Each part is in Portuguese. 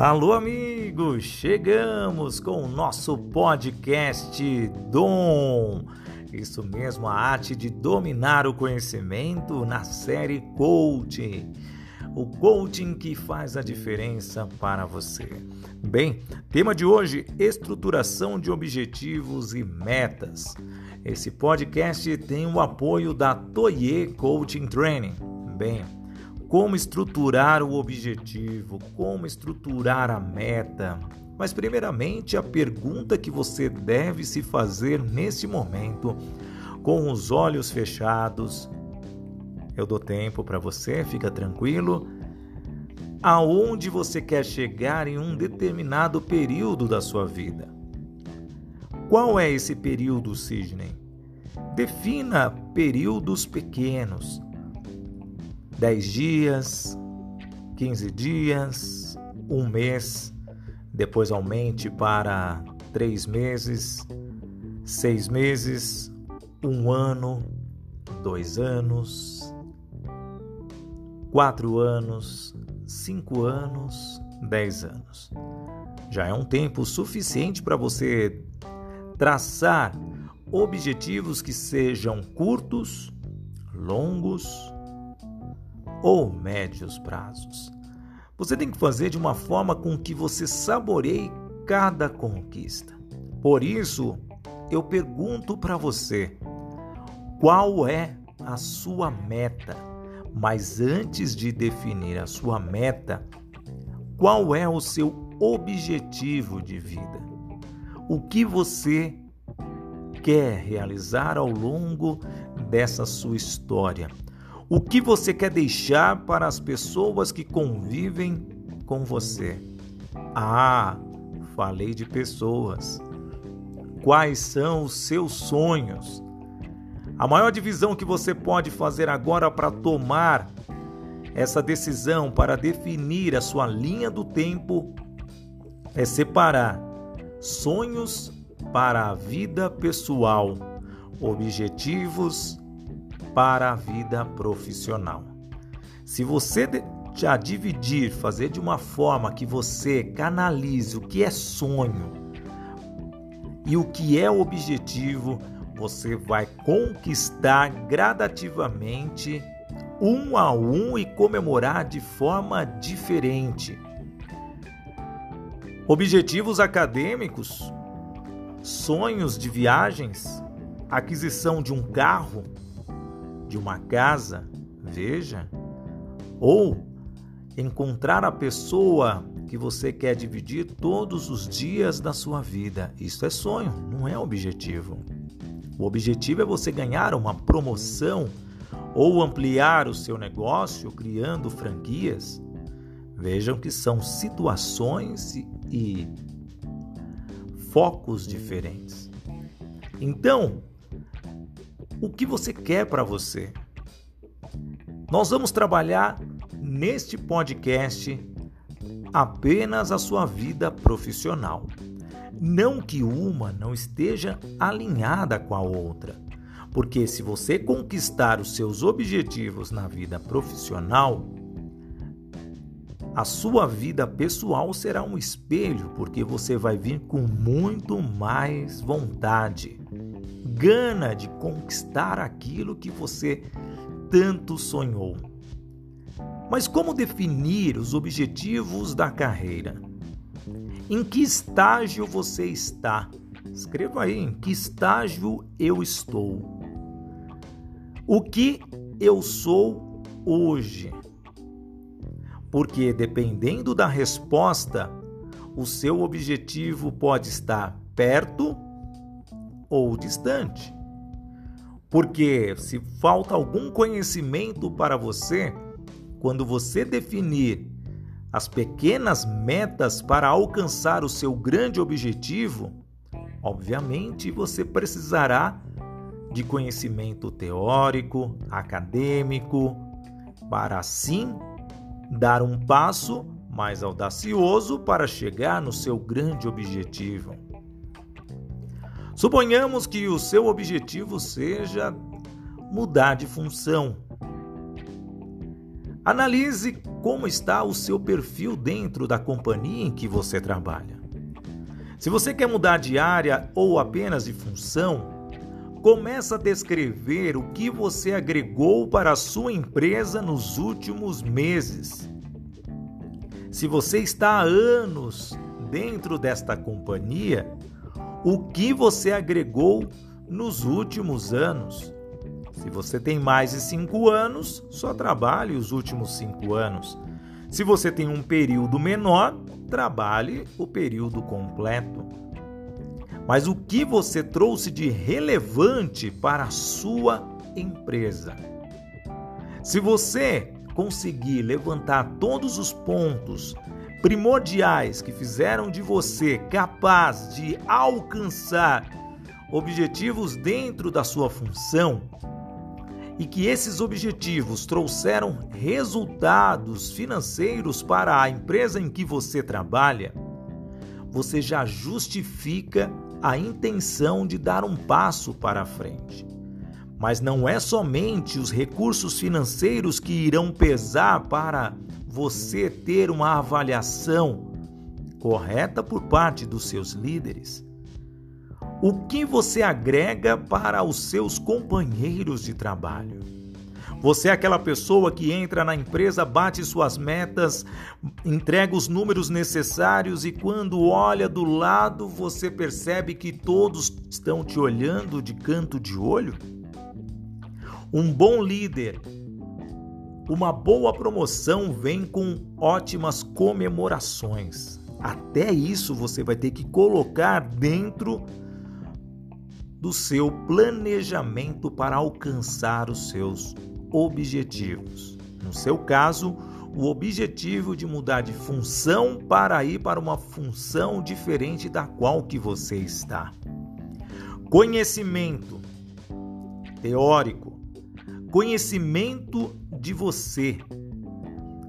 Alô, amigos! Chegamos com o nosso podcast Dom. Isso mesmo, a arte de dominar o conhecimento na série Coaching. O coaching que faz a diferença para você. Bem, tema de hoje: estruturação de objetivos e metas. Esse podcast tem o apoio da Toye Coaching Training. Bem, como estruturar o objetivo, como estruturar a meta. Mas, primeiramente, a pergunta que você deve se fazer neste momento, com os olhos fechados, eu dou tempo para você, fica tranquilo. Aonde você quer chegar em um determinado período da sua vida? Qual é esse período, Sidney? Defina períodos pequenos 10 dias, 15 dias, um mês, depois aumente para 3 meses, 6 meses, um ano, dois anos, quatro anos, cinco anos, dez anos. Já é um tempo suficiente para você traçar objetivos que sejam curtos, longos ou médios prazos. Você tem que fazer de uma forma com que você saboreie cada conquista. Por isso, eu pergunto para você: qual é a sua meta? Mas antes de definir a sua meta, qual é o seu objetivo de vida? O que você quer realizar ao longo dessa sua história? O que você quer deixar para as pessoas que convivem com você? Ah, falei de pessoas. Quais são os seus sonhos? A maior divisão que você pode fazer agora para tomar essa decisão, para definir a sua linha do tempo, é separar sonhos para a vida pessoal, objetivos para a vida profissional. Se você já dividir, fazer de uma forma que você canalize o que é sonho e o que é objetivo, você vai conquistar gradativamente, um a um e comemorar de forma diferente. Objetivos acadêmicos, sonhos de viagens, aquisição de um carro, de uma casa, veja, ou encontrar a pessoa que você quer dividir todos os dias da sua vida. Isso é sonho, não é objetivo. O objetivo é você ganhar uma promoção ou ampliar o seu negócio criando franquias. Vejam que são situações e focos diferentes. Então, o que você quer para você. Nós vamos trabalhar neste podcast apenas a sua vida profissional. Não que uma não esteja alinhada com a outra, porque se você conquistar os seus objetivos na vida profissional, a sua vida pessoal será um espelho, porque você vai vir com muito mais vontade gana de conquistar aquilo que você tanto sonhou. Mas como definir os objetivos da carreira? Em que estágio você está? Escreva aí em que estágio eu estou. O que eu sou hoje? Porque dependendo da resposta, o seu objetivo pode estar perto ou distante. Porque se falta algum conhecimento para você, quando você definir as pequenas metas para alcançar o seu grande objetivo, obviamente você precisará de conhecimento teórico, acadêmico, para assim dar um passo mais audacioso para chegar no seu grande objetivo. Suponhamos que o seu objetivo seja mudar de função. Analise como está o seu perfil dentro da companhia em que você trabalha. Se você quer mudar de área ou apenas de função, Começa a descrever o que você agregou para a sua empresa nos últimos meses. Se você está há anos dentro desta companhia, o que você agregou nos últimos anos? Se você tem mais de cinco anos, só trabalhe os últimos cinco anos. Se você tem um período menor, trabalhe o período completo mas o que você trouxe de relevante para a sua empresa. Se você conseguir levantar todos os pontos primordiais que fizeram de você capaz de alcançar objetivos dentro da sua função e que esses objetivos trouxeram resultados financeiros para a empresa em que você trabalha, você já justifica a intenção de dar um passo para frente. Mas não é somente os recursos financeiros que irão pesar para você ter uma avaliação correta por parte dos seus líderes. O que você agrega para os seus companheiros de trabalho? Você é aquela pessoa que entra na empresa, bate suas metas, entrega os números necessários e quando olha do lado você percebe que todos estão te olhando de canto de olho? Um bom líder, uma boa promoção vem com ótimas comemorações. Até isso você vai ter que colocar dentro do seu planejamento para alcançar os seus objetivos. No seu caso, o objetivo de mudar de função para ir para uma função diferente da qual que você está. Conhecimento teórico, conhecimento de você.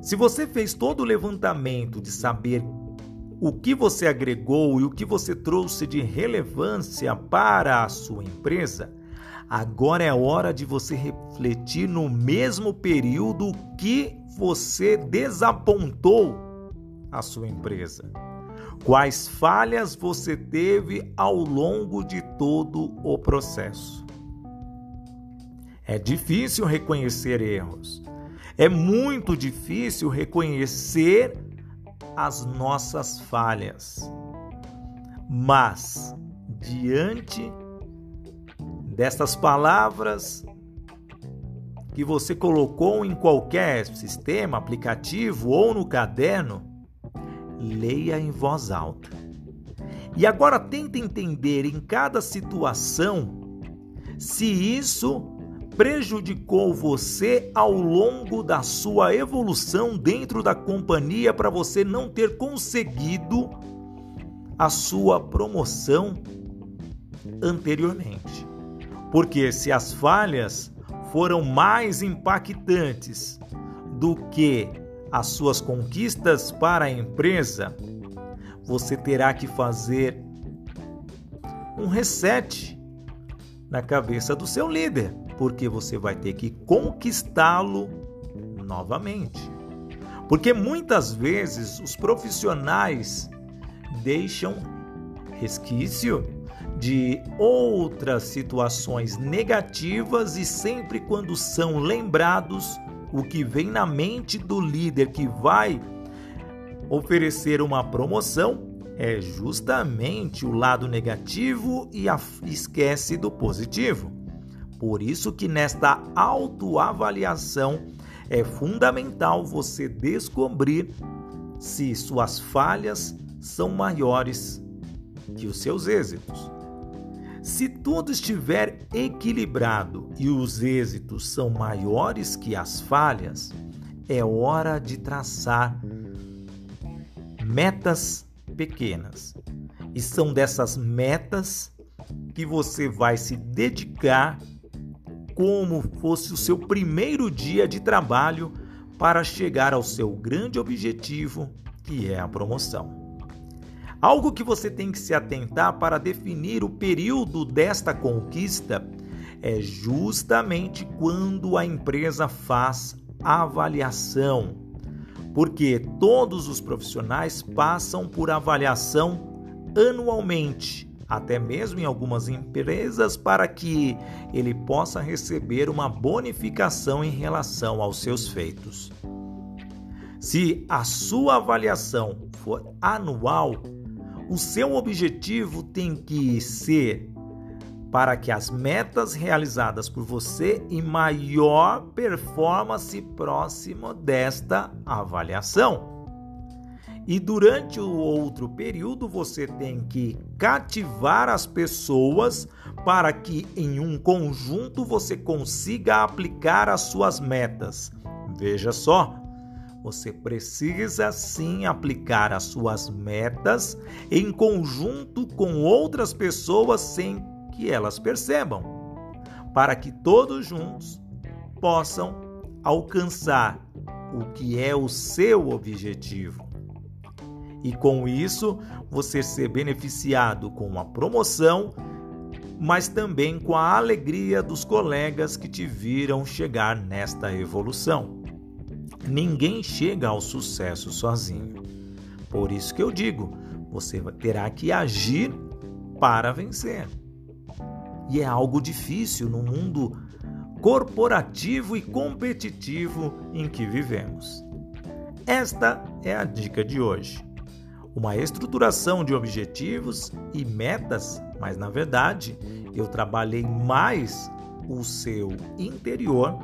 Se você fez todo o levantamento de saber o que você agregou e o que você trouxe de relevância para a sua empresa, Agora é hora de você refletir no mesmo período que você desapontou a sua empresa. Quais falhas você teve ao longo de todo o processo? É difícil reconhecer erros. É muito difícil reconhecer as nossas falhas. Mas, diante destas palavras que você colocou em qualquer sistema, aplicativo ou no caderno, leia em voz alta. E agora tente entender em cada situação se isso prejudicou você ao longo da sua evolução dentro da companhia para você não ter conseguido a sua promoção anteriormente. Porque se as falhas foram mais impactantes do que as suas conquistas para a empresa, você terá que fazer um reset na cabeça do seu líder, porque você vai ter que conquistá-lo novamente. Porque muitas vezes os profissionais deixam resquício de outras situações negativas e sempre quando são lembrados, o que vem na mente do líder que vai oferecer uma promoção é justamente o lado negativo e esquece do positivo. Por isso que nesta autoavaliação é fundamental você descobrir se suas falhas são maiores que os seus êxitos. Se tudo estiver equilibrado e os êxitos são maiores que as falhas, é hora de traçar metas pequenas. E são dessas metas que você vai se dedicar como fosse o seu primeiro dia de trabalho para chegar ao seu grande objetivo, que é a promoção. Algo que você tem que se atentar para definir o período desta conquista é justamente quando a empresa faz avaliação, porque todos os profissionais passam por avaliação anualmente, até mesmo em algumas empresas, para que ele possa receber uma bonificação em relação aos seus feitos. Se a sua avaliação for anual, o seu objetivo tem que ser para que as metas realizadas por você em maior performance próximo desta avaliação. E durante o outro período você tem que cativar as pessoas para que em um conjunto você consiga aplicar as suas metas. Veja só, você precisa sim aplicar as suas metas em conjunto com outras pessoas sem que elas percebam, para que todos juntos possam alcançar o que é o seu objetivo. E com isso, você ser beneficiado com a promoção, mas também com a alegria dos colegas que te viram chegar nesta evolução. Ninguém chega ao sucesso sozinho. Por isso que eu digo, você terá que agir para vencer. E é algo difícil no mundo corporativo e competitivo em que vivemos. Esta é a dica de hoje. Uma estruturação de objetivos e metas, mas na verdade eu trabalhei mais o seu interior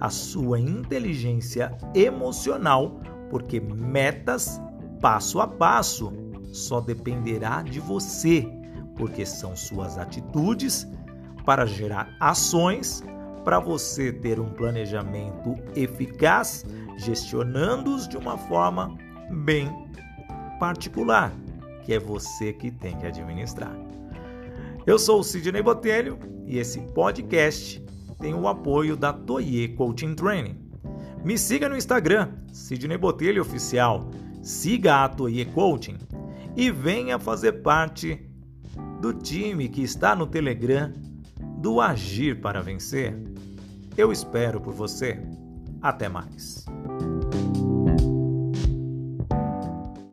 a sua inteligência emocional, porque metas passo a passo só dependerá de você, porque são suas atitudes para gerar ações para você ter um planejamento eficaz, gestionando-os de uma forma bem particular, que é você que tem que administrar. Eu sou o Sidney Botelho e esse podcast tem o apoio da Toye Coaching Training. Me siga no Instagram, Sidney Botelho Oficial. Siga a Toye Coaching e venha fazer parte do time que está no Telegram do Agir para Vencer. Eu espero por você. Até mais.